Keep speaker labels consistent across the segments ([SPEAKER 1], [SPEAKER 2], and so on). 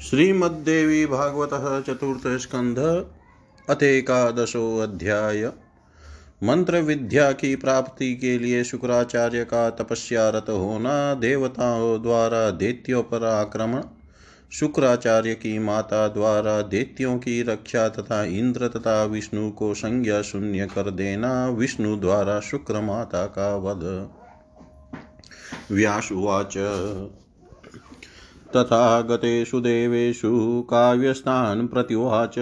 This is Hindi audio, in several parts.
[SPEAKER 1] श्रीमद्देवी भागवत चतुर्थ स्कंध अथेकादशो अध्याय। मंत्र विद्या की प्राप्ति के लिए शुक्राचार्य का तपस्यारत होना, देवताओं द्वारा दैत्यों पर आक्रमण, शुक्राचार्य की माता द्वारा देत्यों की रक्षा तथा इंद्र तथा विष्णु को संज्ञा शून्य कर देना, विष्णु द्वारा शुक्र माता का वध। व्यासुवाच तथा गतेषु देवेषु काव्यस्तान् प्रत्युवाच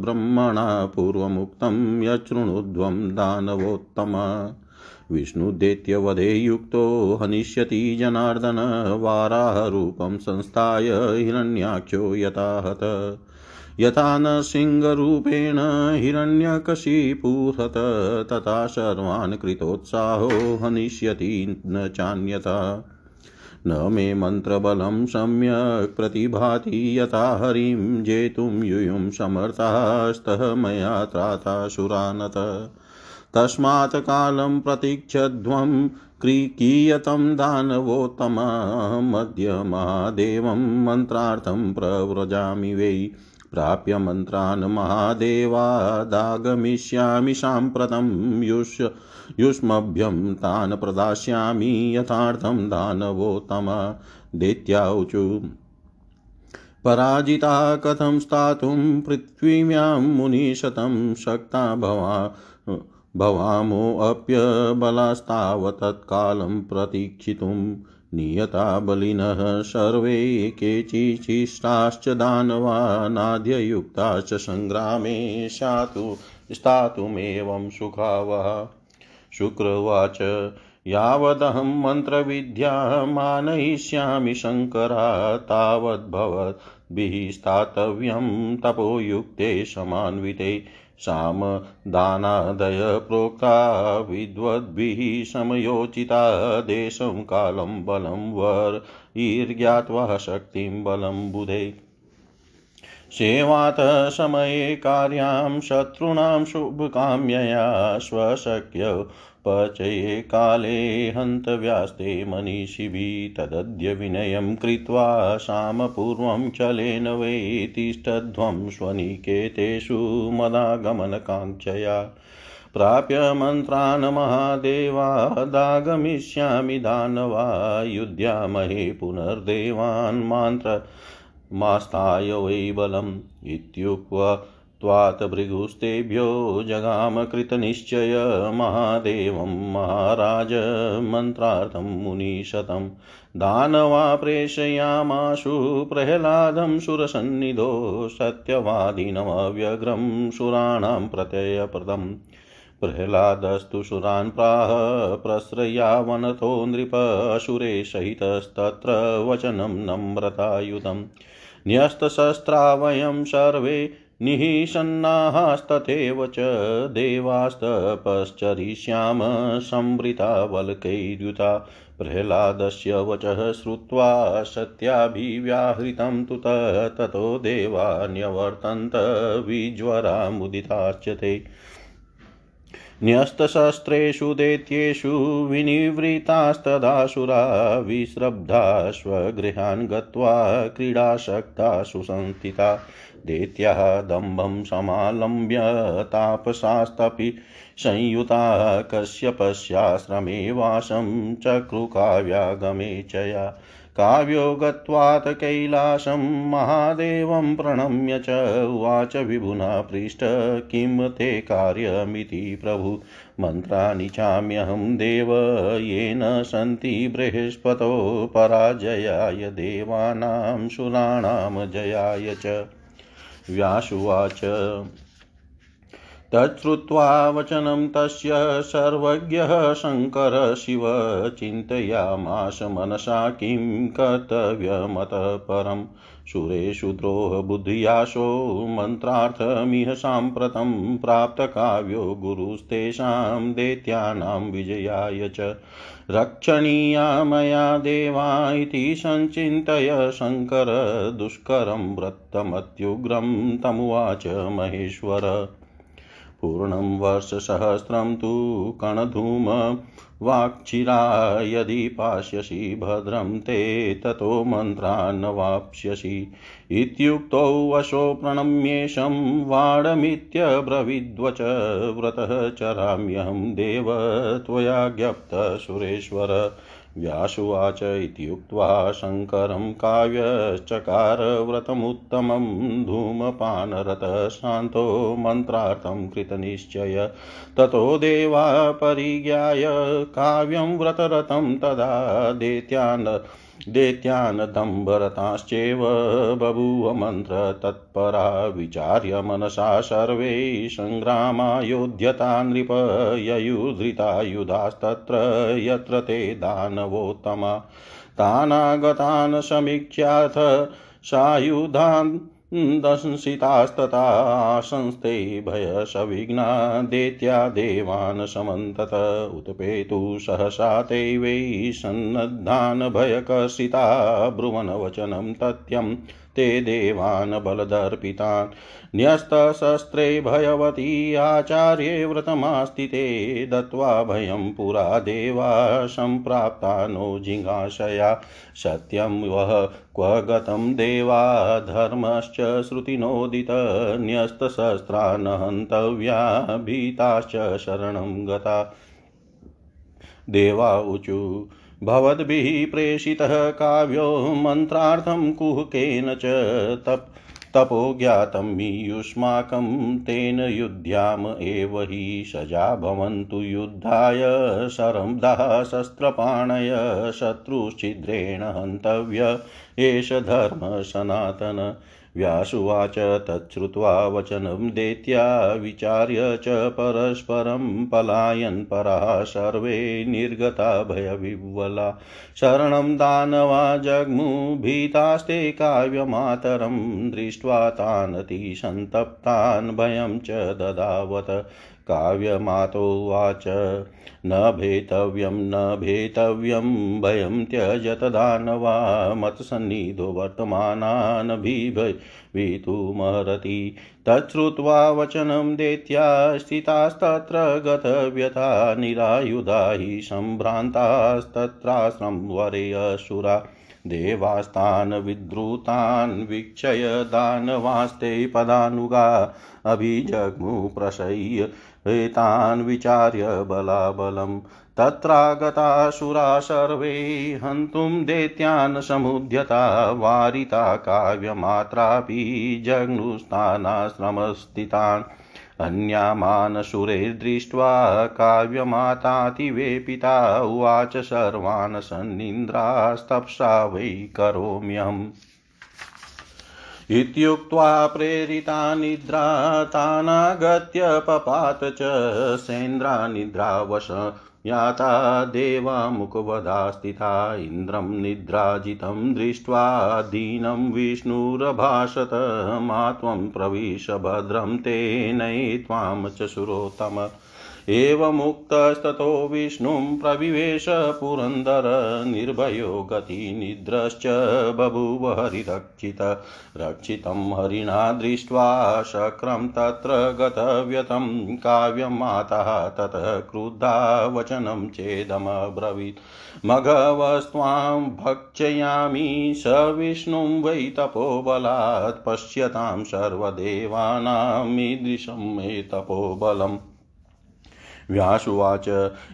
[SPEAKER 1] ब्रह्मणा पूर्वमुक्तं यच्छृणुध्वं दानवोत्तम। विष्णुदैत्यवधे युक्तो हनिष्यति जनार्दन, वाराहरूपं संस्थाय हिरण्याख्यो यथाहत। यथा न सिंहरूपेण हिरण्यकशिपुहत तथा सर्वान् कृतोत्साहो हनिष्यति न चान्यथा न मे मन्त्रबलं सम्यक् प्रतिभाति यथा हरिं जेतुं युयुं समर्थास्तः मया त्रातासुरानत तस्मात् कालं प्रतीक्षध्वं क्रीकीयतं दानवोत्तममद्य महादेवं मन्त्रार्थं प्रव्रजामि वै। प्राप्य मन्त्रान् महादेवादागमिष्यामि साम्प्रतं युष् युष्मभ्यं तान् प्रदास्यामि यथार्थं दानवोत्तम। दैत्याऊचु पराजिता कथं स्थातुं पृथ्वीम्यां मुनिशतं शक्ता भवा भवामोऽप्यबलास्तावतत्कालं प्रतीक्षितुं नियता बलिनः सर्वे केचिचिष्टाश्च दानवानाद्ययुक्ताश्च सङ्ग्रामे शातु स्थातुमेवं सुखावः। शुक्रवाच। यावदहं मन्त्रविद्यामानयिष्यामि शङ्करा तावद्भवद्भिः स्थातव्यं तपोयुक्ते समान्विते सामदानादय प्रोक्ता विद्वद्भिः समयोचिता देशं कालं बलं वर्यिर्ज्ञात्वा शक्तिं बलं बुधे। सेवात समये कार्यां शत्रूणां शुभकाम्यया स्वशक्य पचये काले हन्तव्यास्ते मनीषिभिः तदद्य विनयं कृत्वा सामपूर्वं चलेन वै तिष्ठध्वं स्वनिकेतेषु मदागमनकाङ्क्षया प्राप्य मन्त्रान् महादेवादागमिष्यामि दानवा युध्यामहे पुनर्देवान् मान्त्र मास्ताय वै बलम् इत्युक्त्वा त्वात् भृगुस्तेभ्यो जगामकृतनिश्चय महादेवं महाराज मन्त्रार्थं मुनिशतं दानवा प्रेषयामाशु प्रह्लादं सुरसन्निधो सत्यवादिनमव्यग्रं सुराणां प्रत्ययप्रदम्। प्रह्लादस्तु सुरान् प्राह प्रस्रयावनतो नृपशुरे सहितस्तत्र वचनं नम्रतायुधम्। न्यस्तशस्त्रा वयं सर्वे निःसन्नाहास्तथैव च देवास्तपश्चरिष्याम संवृता प्रह्लादस्य वचः श्रुत्वा सत्याभिव्याहृतं तु ततो देवा न्यवर्तन्त विज्वरामुदिताश्च ते न्यस्तशस्त्रेषु दैत्येषु विनिवृतास्तदासुरा विश्रब्धा स्वगृहान् गत्वा क्रीडाशक्ता सुसंस्थिता दैत्याः दम्भं समालम्ब्य तापसास्तपि संयुता। कश्यपस्याश्रमे वासं चक्रुकाव्यागमे च या काव्यो गत्वात् कैलासं महादेवं प्रणम्य च उवाच विभुना पृष्ठ, किं ते कार्यमिति प्रभु। मन्त्राणि चाम्यहं देव, येन सन्ति बृहस्पतो, पराजयाय देवानां सुराणां जयाय च। व्यासुवाच तच्छ्रुत्वा वचनं तस्य सर्वज्ञः शङ्कर शिव चिन्तयामाश मनसा किं कर्तव्यमतः परम् सुरेषु द्रोहबुद्धियाशो मन्त्रार्थमिह साम्प्रतं प्राप्तकाव्यो गुरुस्तेषां दैत्यानां विजयाय च रक्षणीया मया देवा इति सञ्चिन्तय शङ्कर दुष्करं व्रतमत्युग्रं तमुवाच महेश्वर। पूर्णं वर्षसहस्रं तु कणधूम वाक्चिरा यदि पास्यसि भद्रं ते ततो मन्त्रान् वाप्स्यसि। इत्युक्तौ वशो प्रणम्येशं वाडमित्यब्रवीद्वच व्रतः चराम्यहं देव त्वया ज्ञप्त सुरेश्वर। व्यासुवाच इत्युक्त्वा शङ्करं काव्यश्चकार व्रतमुत्तमं मन्त्रार्थं कृतनिश्चय। ततो देवा परिज्ञाय काव्यं व्रतरतं तदा दैत्यान् दैत्यानदम्बरताश्चैव बभूव मन्त्रतत्परा विचार्य मनसा सर्वे सङ्ग्रामायोध्यता नृप ययुधृतायुधास्तत्र यत्र ते दानवोत्तमा तानागतान् समीक्ष्याथ सायुधान् दंशितास्तथा संस्ते भयसविघ्ना देत्या देवान् समन्तत उत्पेतु सहसा ते वै सन्नद्धान् भयकर्षिता ब्रुवनवचनं तथ्यं ते देवान् बलदर्पितान्। न्यस्तशस्त्रे भयवती आचार्ये व्रतमास्तिते दत्त्वा भयं पुरा देवा सम्प्राप्ता नो जिज्ञासया सत्यं वः क्व गतं देवा धर्मश्च श्रुतिनोदित न्यस्तशस्त्रा न हन्तव्या भीताश्च शरणं गता। देवा ऊचु भवद्भिः प्रेषितः काव्यो मन्त्रार्थं कुहकेन च तप्, तपो ज्ञातं युष्माकं तेन युध्याम एव हि सजा भवन्तु युद्धाय शरंदः शस्त्रपाणय शत्रुश्छिद्रेण हन्तव्य एष धर्मः सनातन व्यासुवाच तच्छ्रुत्वा वचनं देत्या, विचार्य च परस्परं पलायन् पराः, सर्वे निर्गता भयविह्वला। शरणं दानवा जग्मुभीतास्ते काव्यमातरं दृष्ट्वा तानतिसन्तप्तान् भयं च ददावत। काव्यमातोवाच न भेतव्यं न भेतव्यं, भयं त्यजत दानवा। मत्सन्निधो वर्तमानान् भीभवितुमर्हति तच्छ्रुत्वा वचनं दैत्या, स्थितास्तत्र गतव्यथा निरायुधा हि सम्भ्रान्तास्तत्राश्रं वरे असुरा। देवास्तान् विद्रुतान् वीक्षय दानवास्ते पदानुगा। अभिजग्मुप्रशय्य एतान् विचार्य बलाबलं तत्रागतासुरा सर्वे हन्तुं दैत्यान् समुद्यता वारिता काव्यमात्रापि जग्नुस्थानाश्रमस्थितान् अन्यामान् सुरैर्दृष्ट्वा काव्यमातातिवेपिता उवाच सर्वान् सन्निन्द्रास्तप्सा वै करोम्यहम्। इत्युक्त्वा प्रेरिता निद्रा तानागत्य पपात च सेन्द्रा निद्रावश याता देवा मुखवधा स्थिता इन्द्रं निद्राजितं दृष्ट्वा दीनं विष्णुरभाषत मा त्वं प्रविश भद्रं तेनैत्वां च सुरोत्तम एवमुक्तस्ततो विष्णुं प्रविवेश पुरन्दर निर्भयो गतिनिद्रश्च बभूव हरिरक्षित। रक्षितं हरिणा दृष्ट्वा शक्रं तत्र गतव्यतं। काव्यं मातः क्रुद्धा वचनं चेदमब्रवीत्। मघवस्त्वां भक्षयामि स विष्णुं वै तपोबलात् पश्यतां सर्वदेवानामीदृशं मे तपोबलम्। व्यासुवाच।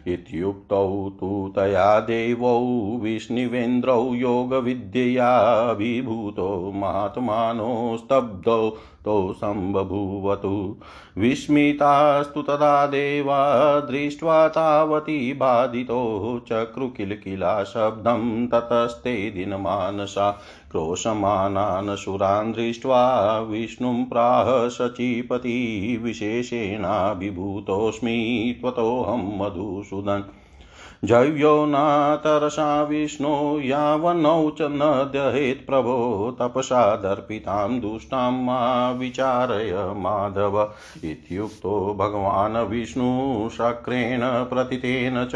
[SPEAKER 1] इत्युक्तौ तु तया देवौ विष्णुवेन्द्रौ योगविद्यया विभूतो महात्मानो स्तब्धौ तौ सम्बभूवतु विस्मितास्तु तदा देवा दृष्ट्वा तावती बाधितो चक्रुकिलकिला शब्दं ततस्ते दिनमानसा। क्रोशमानान् सुरान् दृष्ट्वा विष्णुं प्राह शचीपति विशेषेणाभिभूतोऽस्मि त्वतोऽहं मधुसूदन्। जैव्यो नातरसा विष्णो यावनौ च न दहेत् प्रभो तपसा दर्पितां दुष्टां मा विचारय माधव। इत्युक्तो भगवान् विष्णुशक्रेण प्रतितेन च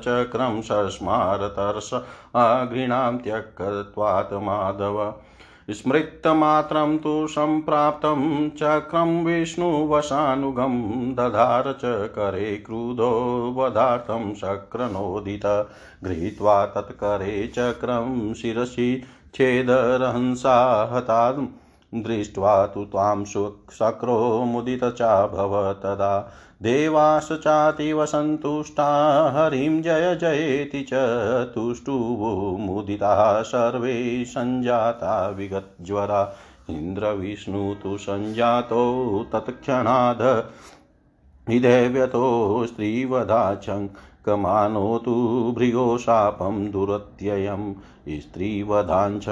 [SPEAKER 1] चक्रं सस्मारतर्ष अघृणां त्यक्त्वात् माधव। स्मृतमात्रं तु सम्प्राप्तं चक्रं विष्णुवशानुगं दधार च करे क्रुधो वधार्थं शक्रनोदित, गृहीत्वा तत्करे चक्रं शिरसि छेदरहंसा दृष्ट्वा तु त्वां शक्रो मुदित चाभव तदा। देवाश्च चातीव सन्तुष्टा, हरिं जय जयेति च तुष्टुमुदिताः सर्वे सञ्जाता विगतज्वरा इन्द्रविष्णु तु सञ्जातो तत्क्षणाद हृदयव्यतो स्त्रीवधाचङ्कमानोतु भृगोशापं दुरत्ययं स्त्रीवधाञ्छकमानोतु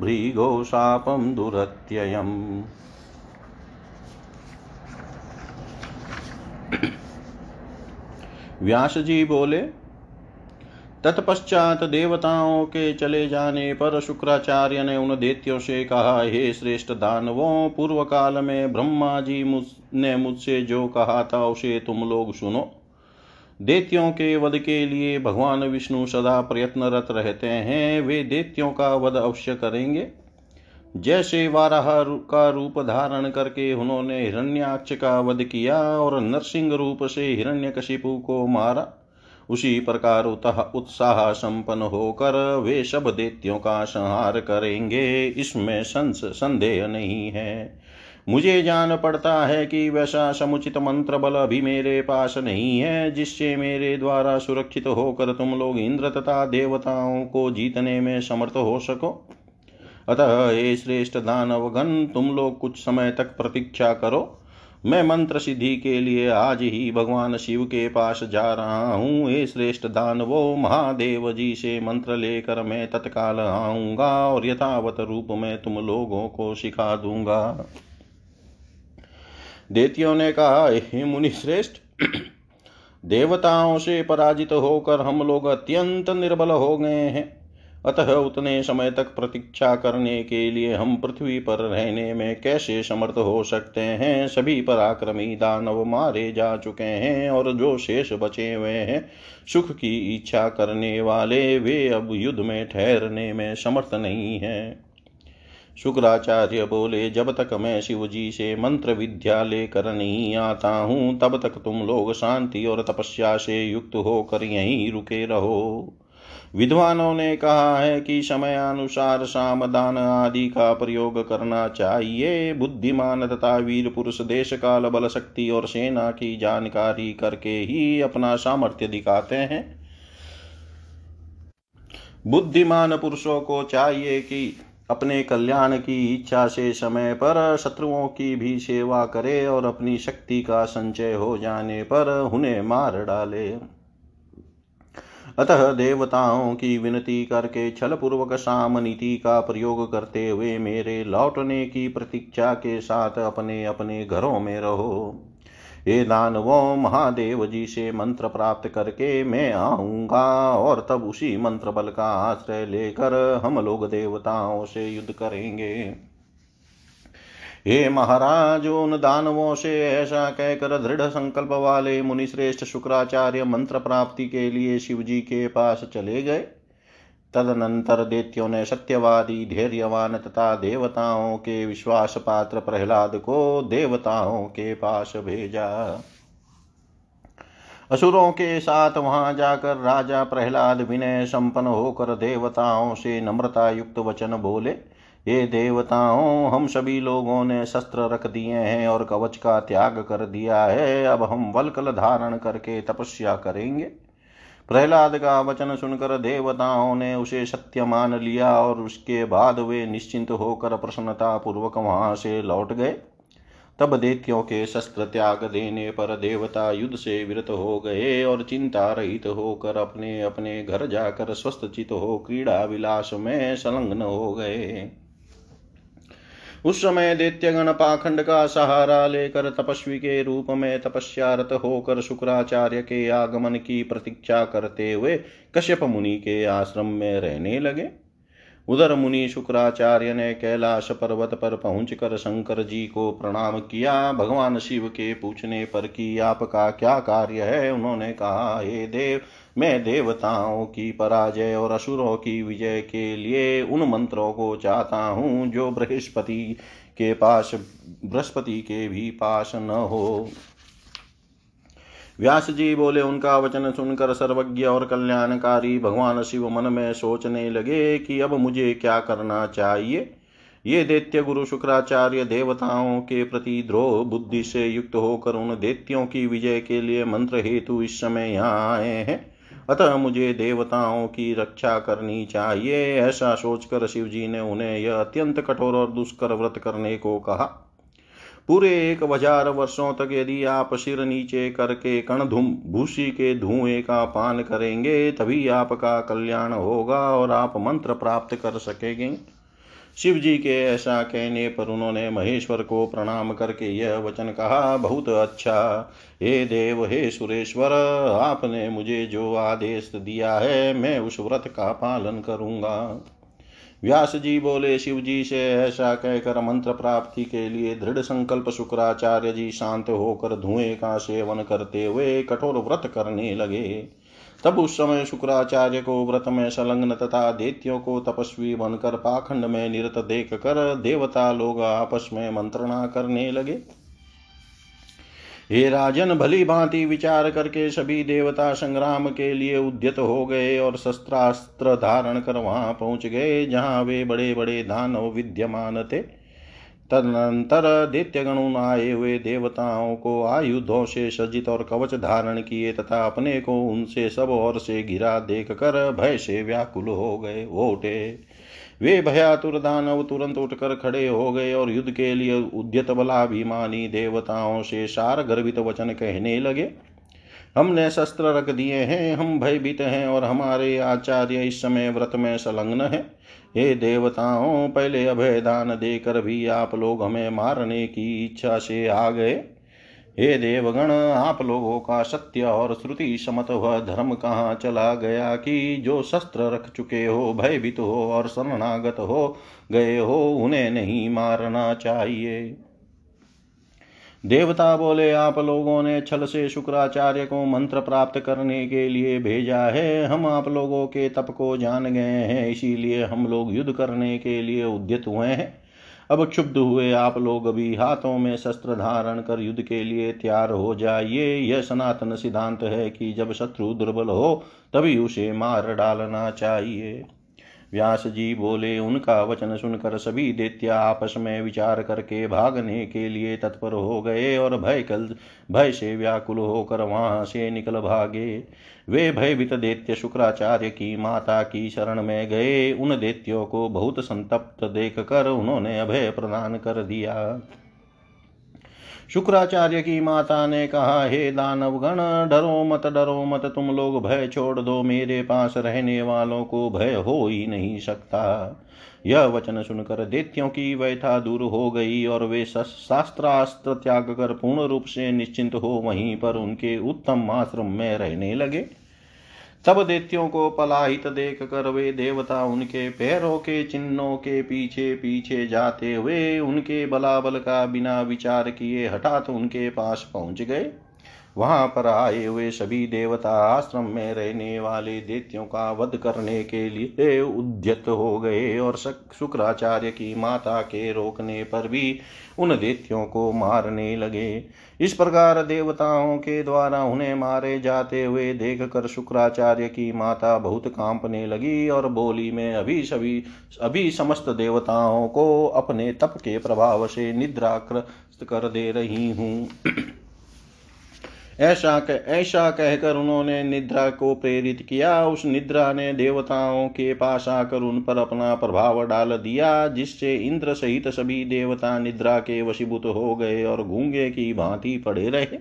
[SPEAKER 1] भृगोशापं दुरत्ययम्। व्यास जी बोले, तत्पश्चात देवताओं के चले जाने पर शुक्राचार्य ने उन देत्यों से कहा, हे श्रेष्ठ दानवों, पूर्व काल में ब्रह्मा जी मुझ ने मुझसे जो कहा था, उसे तुम लोग सुनो। देत्यों के वध के लिए भगवान विष्णु सदा प्रयत्नरत रहते हैं, वे देत्यों का वध अवश्य करेंगे। जैसे वाराह का रूप धारण करके उन्होंने हिरण्याक्ष का वध किया और नरसिंह रूप से हिरण्यकशिपु को मारा, उसी प्रकार उतः उत्साह संपन्न होकर वे सब देत्यों का संहार करेंगे। इसमें संस संदेह नहीं है। मुझे जान पड़ता है कि वैसा समुचित मंत्र बल अभी मेरे पास नहीं है, जिससे मेरे द्वारा सुरक्षित होकर तुम लोग इंद्र तथा देवताओं को जीतने में समर्थ हो सको। अतः ये श्रेष्ठ दानवगण तुम लोग कुछ समय तक प्रतीक्षा करो। मैं मंत्र सिद्धि के लिए आज ही भगवान शिव के पास जा रहा हूँ। ये श्रेष्ठ दानवो, महादेव जी से मंत्र लेकर मैं तत्काल आऊँगा और यथावत रूप में तुम लोगों को सिखा दूँगा। देतियों ने कहा, हे मुनि श्रेष्ठ देवताओं से पराजित होकर हम लोग अत्यंत निर्बल हो गए हैं। अतः उतने समय तक प्रतीक्षा करने के लिए हम पृथ्वी पर रहने में कैसे समर्थ हो सकते हैं? सभी पराक्रमी दानव मारे जा चुके हैं और जो शेष बचे हुए हैं, सुख की इच्छा करने वाले, वे अब युद्ध में ठहरने में समर्थ नहीं है। शुक्राचार्य बोले, जब तक मैं शिव जी से मंत्र विद्या लेकर नहीं आता हूँ, तब तक तुम लोग शांति और तपस्या से युक्त होकर यहीं रुके रहो। विद्वानों ने कहा है कि समय अनुसार सामदान आदि का प्रयोग करना चाहिए। बुद्धिमान तथा वीर पुरुष देश काल, बल शक्ति और सेना की जानकारी करके ही अपना सामर्थ्य दिखाते हैं। बुद्धिमान पुरुषों को चाहिए कि अपने कल्याण की इच्छा से समय पर शत्रुओं की भी सेवा करे और अपनी शक्ति का संचय हो जाने पर उन्हें मार डाले। अतः देवताओं की विनती करके छल पूर्वक साम नीति का प्रयोग करते हुए मेरे लौटने की प्रतीक्षा के साथ अपने अपने घरों में रहो। हे दानवों महादेव जी से मंत्र प्राप्त करके मैं आऊँगा, और तब उसी मंत्र बल का आश्रय लेकर हम लोग देवताओं से युद्ध करेंगे। हे महाराज, उन दानवों से ऐसा कहकर दृढ़ संकल्प वाले मुनिश्रेष्ठ शुक्राचार्य मंत्र प्राप्ति के लिए शिव जी के पास चले गए। तदनंतर देत्यों ने सत्यवादी, धैर्यवान तथा देवताओं के विश्वास पात्र प्रहलाद को देवताओं के पास भेजा। असुरों के साथ वहाँ जाकर राजा प्रहलाद विनय संपन्न होकर देवताओं से नम्रता युक्त वचन बोले ये देवताओं, हम सभी लोगों ने शस्त्र रख दिए हैं और कवच का त्याग कर दिया है। अब हम वलकल धारण करके तपस्या करेंगे। प्रहलाद का वचन सुनकर देवताओं ने उसे सत्य मान लिया और उसके बाद वे निश्चिंत होकर प्रसन्नता पूर्वक वहाँ से लौट गए। तब देत्यों के शस्त्र त्याग देने पर देवता युद्ध से विरत हो गए और चिंता रहित होकर अपने अपने घर जाकर स्वस्थ चित हो, क्रीड़ा विलास में संलग्न हो गए। उस समय दैत्यगण पाखंड का सहारा लेकर तपस्वी के रूप में तपस्यारत होकर शुक्राचार्य के आगमन की प्रतीक्षा करते हुए कश्यप मुनि के आश्रम में रहने लगे। उधर मुनि शुक्राचार्य ने कैलाश पर्वत पर पहुंचकर शंकर जी को प्रणाम किया। भगवान शिव के पूछने पर कि आपका क्या कार्य है? उन्होंने कहा, हे देव मैं देवताओं की पराजय और असुरों की विजय के लिए उन मंत्रों को चाहता हूँ जो बृहस्पति के पास, बृहस्पति के भी पास न हो। व्यास जी बोले, उनका वचन सुनकर सर्वज्ञ और कल्याणकारी भगवान शिव मन में सोचने लगे कि अब मुझे क्या करना चाहिए। ये दैत्य गुरु शुक्राचार्य देवताओं के प्रति द्रोह बुद्धि से युक्त होकर उन दैत्यों की विजय के लिए मंत्र हेतु इस समय यहाँ आए हैं। अतः मुझे देवताओं की रक्षा करनी चाहिए, ऐसा सोचकर शिव जी ने उन्हें यह अत्यंत कठोर और दुष्कर व्रत करने को कहा। पूरे एक हज़ार वर्षों तक यदि आप सिर नीचे करके कणधुम भूसी के धुएँ का पान करेंगे, तभी आपका कल्याण होगा और आप मंत्र प्राप्त कर सकेंगे। शिव जी के ऐसा कहने पर उन्होंने महेश्वर को प्रणाम करके यह वचन कहा, बहुत अच्छा। हे देव, हे सुरेश्वर, आपने मुझे जो आदेश दिया है, मैं उस व्रत का पालन करूँगा। व्यास जी बोले शिव जी से ऐसा कहकर मंत्र प्राप्ति के लिए दृढ़ संकल्प शुक्राचार्य जी शांत होकर धुएँ का सेवन करते हुए कठोर व्रत करने लगे। तब उस समय शुक्राचार्य को, व्रत में संलग्न तथा देत्यों को तपस्वी बनकर पाखंड में निरत देख कर देवता लोग आपस में मंत्रणा करने लगे। हे राजन, भली भांति विचार करके सभी देवता संग्राम के लिए उद्यत हो गए और शस्त्रास्त्र धारण कर वहाँ पहुँच गए, जहाँ वे बड़े बड़े दानव विद्यमान थे। तदनंतर दित्य दैत्यगण आए हुए देवताओं को आयुधों से सज्जित और कवच धारण किए तथा अपने को उनसे सब ओर से घिरा देख कर भय से व्याकुल हो गए ओटे वे भयातुर दानव तुरंत उठकर खड़े हो गए और युद्ध के लिए उद्यत बलाभिमानी देवताओं से सार गर्भित वचन कहने लगे, हमने शस्त्र रख दिए हैं, हम भयभीत हैं और हमारे आचार्य इस समय व्रत में संलग्न है। हे देवताओं, पहले अभय दान देकर भी आप लोग हमें मारने की इच्छा से आ गए। हे देवगण, आप लोगों का सत्य और श्रुति समत वह धर्म कहाँ चला गया कि जो शस्त्र रख चुके हो, भयभीत हो और शरणागत हो गए हो, उन्हें नहीं मारना चाहिए। देवता बोले, आप लोगों ने छल से शुक्राचार्य को मंत्र प्राप्त करने के लिए भेजा है। हम आप लोगों के तप को जान गए हैं, इसीलिए हम लोग युद्ध करने के लिए उद्यत हुए हैं। अब क्षुब्ध हुए आप लोग अभी हाथों में शस्त्र धारण कर युद्ध के लिए तैयार हो जाइए। यह सनातन सिद्धांत है कि जब शत्रु दुर्बल हो, तभी उसे मार डालना चाहिए। व्यास जी बोले, उनका वचन सुनकर सभी दैत्य आपस में विचार करके भागने के लिए तत्पर हो गए और भय कल भय से व्याकुल होकर वहाँ से निकल भागे। वे भयभीत दैत्य शुक्राचार्य की माता की शरण में गए। उन दैत्यों को बहुत संतप्त देख कर उन्होंने अभय प्रदान कर दिया। शुक्राचार्य की माता ने कहा, हे दानव गण डरो मत डरो मत, तुम लोग भय छोड़ दो, मेरे पास रहने वालों को भय हो ही नहीं सकता। यह वचन सुनकर देत्यों की व्यथा दूर हो गई और वे शास्त्रास्त्र त्याग कर पूर्ण रूप से निश्चिंत हो वहीं पर उनके उत्तम आश्रम में रहने लगे। तब देत्यों को पलाहित देख कर वे देवता उनके पैरों के चिन्हों के पीछे पीछे जाते हुए उनके बलाबल का बिना विचार किए हठात उनके पास पहुँच गए। वहाँ पर आए हुए सभी देवता आश्रम में रहने वाले दैत्यों का वध करने के लिए उद्यत हो गए और शुक्राचार्य की माता के रोकने पर भी उन दैत्यों को मारने लगे। इस प्रकार देवताओं के द्वारा उन्हें मारे जाते हुए देख कर शुक्राचार्य की माता बहुत कांपने लगी और बोली, में अभी सभी, अभी समस्त देवताओं को अपने तप के प्रभाव से निद्राग्रस्त कर दे रही हूँ। ऐसा कह, ऐसा कहकर उन्होंने निद्रा को प्रेरित किया। उस निद्रा ने देवताओं के पास आकर उन पर अपना प्रभाव डाल दिया जिससे इंद्र सहित सभी देवता निद्रा के वशीभूत हो गए और गूँगे की भांति पड़े रहे।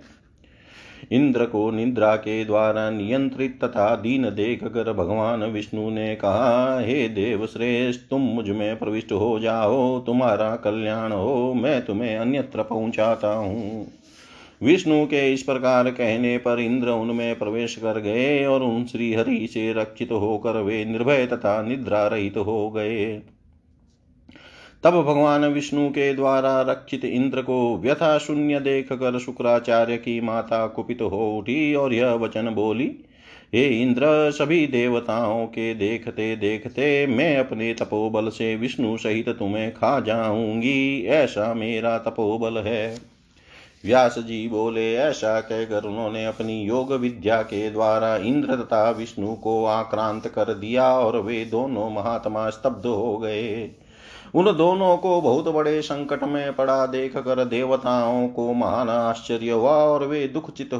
[SPEAKER 1] इंद्र को निद्रा के द्वारा नियंत्रित तथा दीन देख कर भगवान विष्णु ने कहा हे देव श्रेष्ठ तुम मुझमें प्रविष्ट हो जाओ तुम्हारा कल्याण हो मैं तुम्हें अन्यत्र पहुंचाता हूँ। विष्णु के इस प्रकार कहने पर इंद्र उनमें प्रवेश कर गए और उन श्री हरि से रक्षित होकर वे निर्भय तथा निद्रा रहित हो गए। तब भगवान विष्णु के द्वारा रक्षित इंद्र को व्यथा शून्य देख कर शुक्राचार्य की माता कुपित हो उठी और यह वचन बोली, हे इंद्र, सभी देवताओं के देखते देखते मैं अपने तपोबल से विष्णु सहित तुम्हें खा जाऊँगी, ऐसा मेरा तपोबल है। व्यास जी बोले, ऐसा कहकर उन्होंने अपनी योग विद्या के द्वारा इंद्र तथा विष्णु को आक्रांत कर दिया और वे दोनों महात्मा स्तब्ध हो गए। उन दोनों को बहुत बड़े संकट में पड़ा देख कर देवताओं को महान आश्चर्य हुआ और वे दुख चित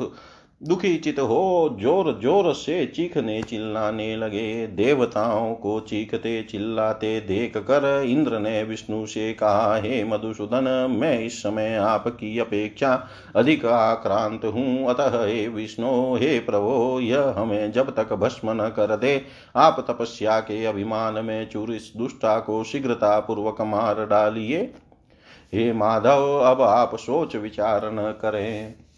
[SPEAKER 1] दुखी चित हो, ज़ोर ज़ोर से चीखने चिल्लाने लगे। देवताओं को चीखते चिल्लाते देख कर इंद्र ने विष्णु से कहा, हे मधुसूदन, मैं इस समय आपकी अपेक्षा अधिक आक्रांत हूँ। अतः हे विष्णु, हे प्रभो, यह हमें जब तक भस्म न कर दे, आप तपस्या के अभिमान में चूर इस दुष्टा को शीघ्रता पूर्वक मार डालिए। हे माधव, अब आप सोच विचार न करें।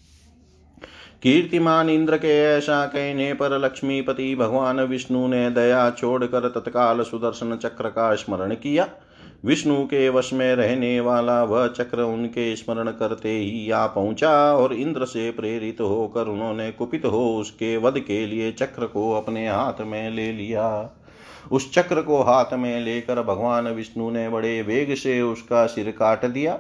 [SPEAKER 1] कीर्तिमान इंद्र के ऐसा कहने पर लक्ष्मीपति भगवान विष्णु ने दया छोड़कर तत्काल सुदर्शन चक्र का स्मरण किया। विष्णु के वश में रहने वाला वह चक्र उनके स्मरण करते ही आ पहुँचा और इंद्र से प्रेरित होकर उन्होंने कुपित हो उसके वध के लिए चक्र को अपने हाथ में ले लिया। उस चक्र को हाथ में लेकर भगवान विष्णु ने बड़े वेग से उसका सिर काट दिया।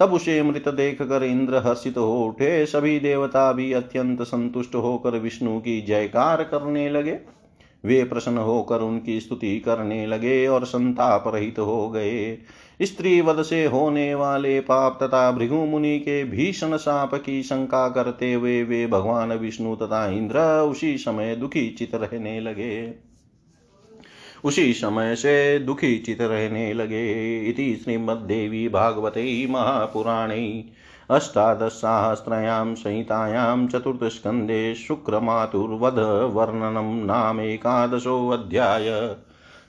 [SPEAKER 1] तब उसे मृत देख कर इंद्र हर्षित हो उठे। सभी देवता भी अत्यंत संतुष्ट होकर विष्णु की जयकार करने लगे। वे प्रसन्न होकर उनकी स्तुति करने लगे और संताप रहित हो गए। स्त्री वध से होने वाले पाप तथा भृगु मुनि के भीषण साप की शंका करते हुए वे भगवान विष्णु तथा इंद्र उसी समय दुखी चित रहने लगे। उसी समय से दुखी चित रहने लगे इति श्रीमद्देवी भागवते महापुराणे अष्टादशसाहस्रयां संहितायां चतुर्थस्कन्धे शुक्रमातुर्वधवर्णनं नामेकादशोऽध्याय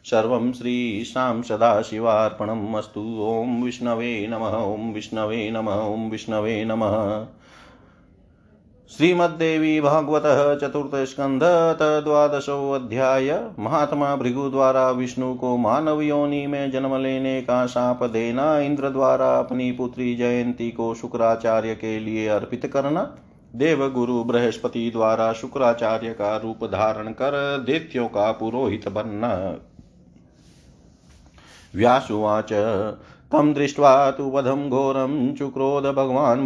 [SPEAKER 1] सर्वं श्रीशां सदाशिवार्पणम् अस्तु। ॐ विष्णवे नमः, ॐ विष्णवे नमः, ॐ विष्णवे नमः। श्रीमद्देवी भागवत चतुर्थ स्कंध द्वादशो अध्याय। महात्मा भृगु द्वारा विष्णु को मानव योनि में जन्म लेने का शाप देना, इंद्र द्वारा अपनी पुत्री जयंती को शुक्राचार्य के लिए अर्पित करना देव गुरु बृहस्पति द्वारा शुक्राचार्य का रूप धारण कर देत्यों का पुरोहित बनना। व्यासुवाच तं दृष्ट्वा तु वधं घोरं चुक्रोध भगवान्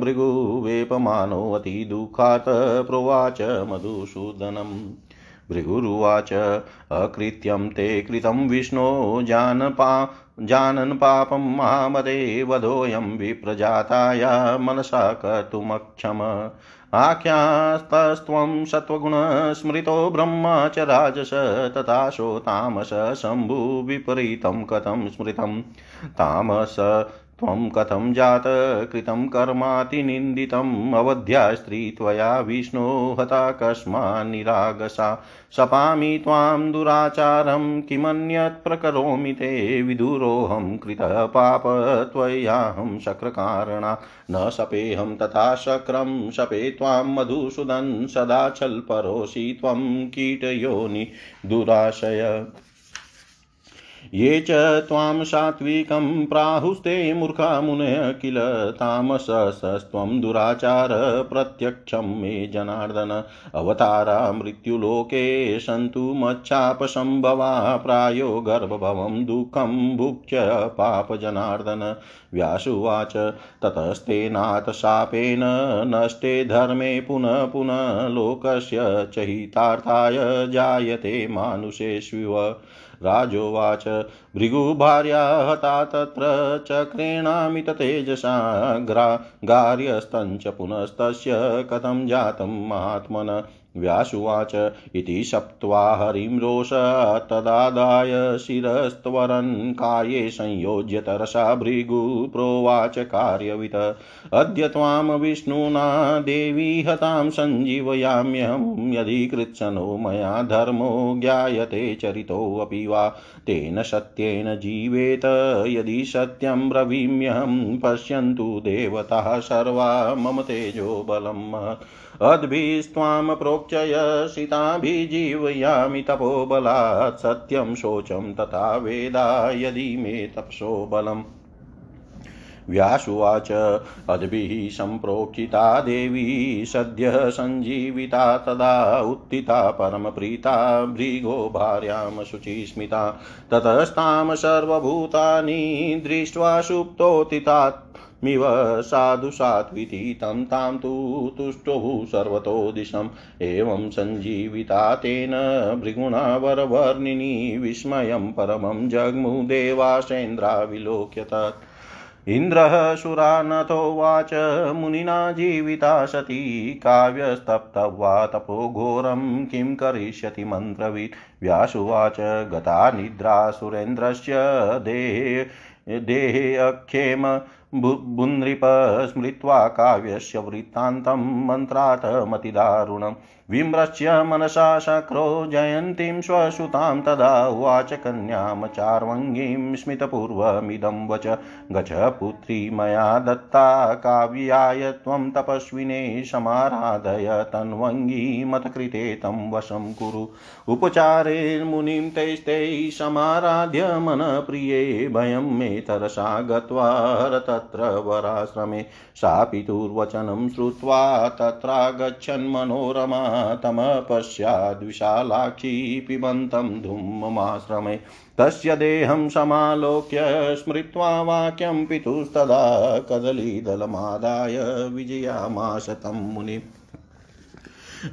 [SPEAKER 1] दुःखात् प्रोवाच मधुसूदनम्। भृगुरुवाच, अकृत्यं ते कृतं विष्णो जानपा जानन् पापं महामदे वधोऽयं विप्रजाताया मनसा कर्तुमक्षम। आख्यास्तस्त्वं सत्त्वगुणस्मृतो ब्रह्म च राजस तथाशो तामस शम्भु विपरीतं कथं स्मृतं। तामस त्वं कथं जात, कृतं कर्मातिनिन्दितम् अवध्या स्त्री त्वया विष्णो हता कस्मान्निरागसा शपामि त्वां दुराचारं, किमन्यत् प्रकरोमि ते? विदुरोऽहं कृतः पाप त्वयाहं शक्रकारणा। न शपेऽहं तथा शक्रं शपे त्वां मधुसूदन् सदा छल्परोषि त्वं कीटयोनि। दुराशय। ये च त्वां सात्विकं प्राहुस्ते मूर्खा मुनय किल तामसस्त्वं दुराचार प्रत्यक्षं मे जनार्दन। अवतारा मृत्युलोके सन्तु मच्छापसम्भवा प्रायो गर्भभवं दुःखं भुक्ष्य पापजनार्दन व्यासुवाच ततस्तेनाथ शापेन नष्टे धर्मे पुनः पुनः लोकस्य च हितार्थाय जायते मानुषेष्विव राजोवाच। भृगुभार्या हता तत्र चक्रेणामित तेजसा ग्रा गार्यस्तञ्च पुनस्तस्य कथं जातं महात्मन व्यासुवाच इति सप्त्वा हरिं रोष तदादाय शिरस्त्वरन् कार्ये संयोज्य तरसा भृगु प्रोवाच कार्यवित्। अद्य त्वां विष्णुना देवी हतां सञ्जीवयाम्यहं यदि कृत्सनो मया धर्मो ज्ञायते चरितोऽपि वा। तेन सत्येन जीवेत यदि सत्यं ब्रवीम्यहं पश्यन्तु देवताः सर्वा मम तेजो बलम्। अद्भिस्त्वां प्रोक्चय सीताभिजीवयामि तपोबलात् सत्यं शोचं तथा वेदा यदि मे तपसो बलम् व्यासुवाच अद्भिः सम्प्रोक्षिता देवी सद्यः सञ्जीविता तदा उत्थिता परमप्रीता भृगो भार्यां शुचिस्मिता। ततस्तां सर्वभूतानि दृष्ट्वा सुप्तोत्थितात् मिव साधु सात्विति तं तां तु तुष्टुः सर्वतो दिशम्। एवं सञ्जीविता तेन भृगुणा वरवर्णिनी, विस्मयं परमं जग्मुदेवासेन्द्रा विलोक्य तत् इन्द्रः सुरानथोवाच मुनिना जीविता सती। काव्यस्तप्तवा तपोघोरं किं करिष्यति मन्त्रवित् व्यासुवाच गता निद्रा सुरेन्द्रस्य देहे देहेऽख्येम बुनृप स्मृत्वा काव्यस्य वृत्तान्तं मन्त्रात् विम्रश्य मनसा शक्रो जयन्तीं स्वसुतां तदा उवाच कन्यां चार्वङ्गीं स्मितपूर्वमिदं वच। गच पुत्री मया दत्ता काव्याय त्वं तपस्विने समाराधय तन्वङ्गी मतकृते तं वशं कुरु। उपचारेर्मुनिं तैस्तै समाराध्य मनप्रिये भयं मे तरसा गत्वा तत्र वराश्रमे। सा पितुर्वचनं श्रुत्वा तत्रागच्छन्मनोरमा तमपश्याद्विशालाक्षी पिबन्तं धूममाश्रमे तस्य देहं समालोक्य स्मृत्वा वाक्यं पितुस्तदा कदलीदलमादाय विजयामाश तं मुनिम्।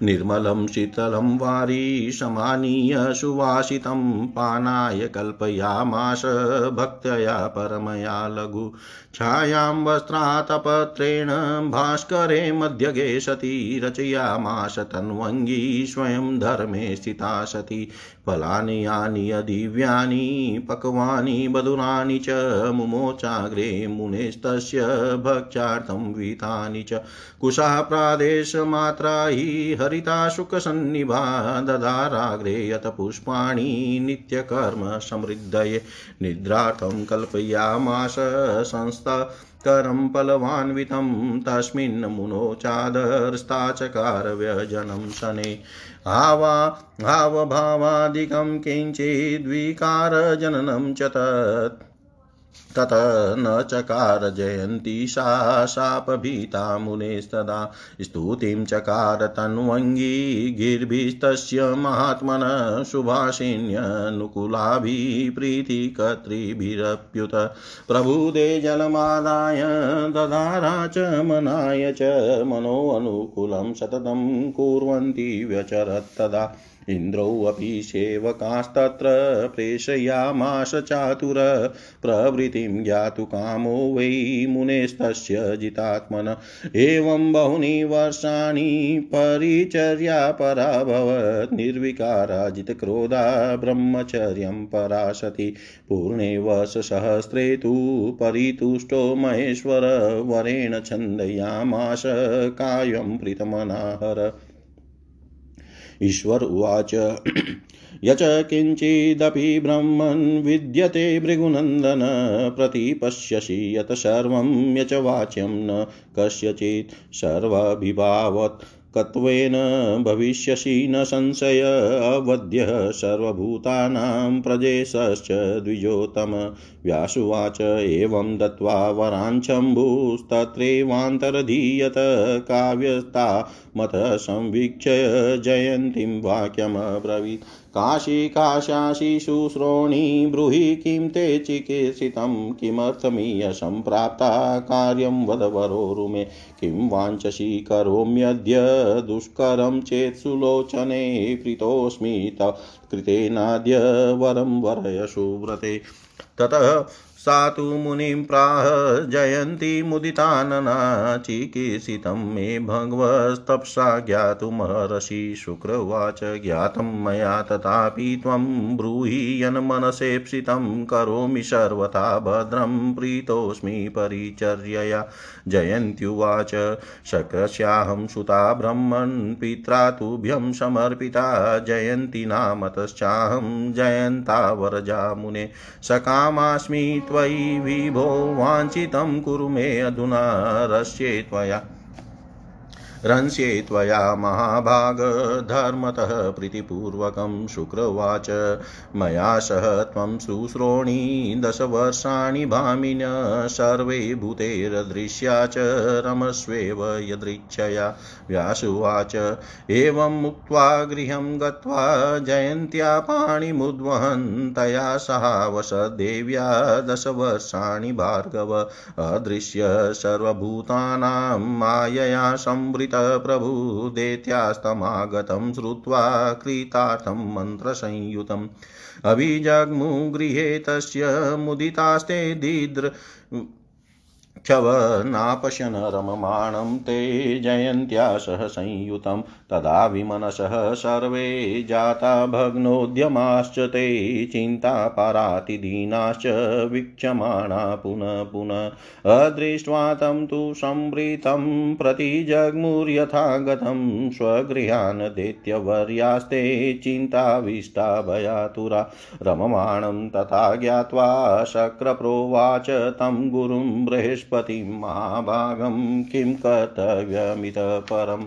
[SPEAKER 1] निर्मलं शीतलं वारी समानीय सुवासितं पानाय कल्पयामास भक्तया परमया लघु। छायां वस्त्रातपत्रेण भास्करे मध्यगे सती रचयामास तन्वङ्गी स्वयं धर्मे स्थिता सती। फलानि यानि दिव्यानि पक्वानि मधुराणि च, मुमोचाग्रे मुनेस्तस्य भक्ष्यार्थं वितानि च। कुशा प्रादेशमात्रा हि हरिता शुकसन्निभा ददाराग्रे यत पुष्पाणि नित्यकर्म समृद्धये। निद्रार्थं कल्पयामास संस्था करं पलवान्वितं तस्मिन् मुनोचादर्स्ताचकार व्यजनं शने। आवा हावभावादिकं किञ्चिद्विकारजननं च तत् तत न चकार जयन्ती सा शापभीता मुनेस्तदा। स्तुतिं चकार तन्वङ्गी गिर्भिस्तस्य महात्मनः सुभाषिण्यनुकूलाभिः प्रीतिकर्तृभिरप्युत प्रभुदे जलमादाय ददारा च मनाय च मनोऽनुकूलं सततं कुर्वन्ति व्यचरत्तदा। इन्द्रोऽपि सेवकास्तत्र प्रेषयामाश चातुर, प्रवृत्तिं ज्ञातु कामो वै मुनेस्तस्य जितात्मन। एवं बहूनि वर्षाणि परिचर्यापराभवत् निर्विकाराजितक्रोधा ब्रह्मचर्यं पराशति। पूर्णे वर्षसहस्रे तु परितुष्टो महेश्वर, वरेण छन्दयामाश कायं प्रीतमनाहर। ईश्वर उवाच यच किञ्चिदपि ब्रह्मन् विद्यते भृगुनन्दन, प्रतिपश्यसि यत् सर्वं यच वाच्यं न कस्यचित् सर्वभिभावत्। कत्वेन भविष्यसि न संशय, अवध्यः सर्वभूतानां प्रजेशश्च द्विजोतम व्यासुवाच, एवं दत्त्वा वराञ्छम्भुस्तत्रैवान्तरधीयत काव्यस्ता मत संवीक्ष्य जयन्तीं वाक्यमब्रवीत्। काशी काशाशी शुश्रोणी ब्रूहि किं ते चिकीर्षितं? किमर्थमीयसम्प्राप्ता कार्यं वद वरोरुमे किं वाञ्छसि करोम्यद्य दुष्करं चेत् सुलोचने प्रीतोऽस्मि कृतेनाद्य वरं वरय सुव्रते ततः सा तु मुनिं प्राह जयन्तीमुदितानना चिकीर्षितं मे भगवस्तप्सा ज्ञातुमर्हसि शुक्र उवाच ज्ञातं मया तथापि त्वं ब्रूहि यन्मनसेप्सितं करोमि सर्वथा भद्रं प्रीतोऽस्मि परिचर्यया। जयन्त्युवाच, शक्रस्याहं सुता ब्रह्मन् पित्रा तुभ्यं समर्पिता। जयन्ती नामतश्चाहं जयन्ता वरजा मुने सकामास्मि त्वयि विभो वाञ्छितं कुरु मे अधुना रस्ये त्वया। रंस्ये त्वया महाभाग धर्मतः प्रीतिपूर्वकं शुक्रवाच। मया सह त्वं शुश्रोणि दशवर्षाणि भामिन सर्वे भूतेरदृश्या च रमस्वेव यदृच्छया। व्यासुवाच, एवं मुक्त्वा गृहं गत्वा जयन्त्या पाणिमुद्वहन् तया सहावसदेव्या दशवर्षाणि भार्गव। अदृश्य सर्वभूतानां मायया संवृतप्रभुदेत्यास्तमागतं श्रुत्वा कृतार्थं मन्त्रसंयुतम्। अभिजग्मुगृहे तस्य मुदितास्ते दिद्र क्षवनापश्यन् रममाणं ते जयन्त्या सह संयुतं तदा विमनसः सर्वे जाता भग्नोद्यमाश्च ते चिन्तापरातिदीनाश्च वीक्षमाणा पुनः पुनः अदृष्ट्वा तं तु संवृतं प्रतिजग्मुर्यथा गतं स्वगृहान् दैत्यवर्यास्ते चिन्ताविष्टा भयातुरा रममाणं तथा ज्ञात्वा शक्रप्रोवाच तं गुरुं बृहस्पति बृहस्पतिं महाभागं किं कर्तव्यमितः परम्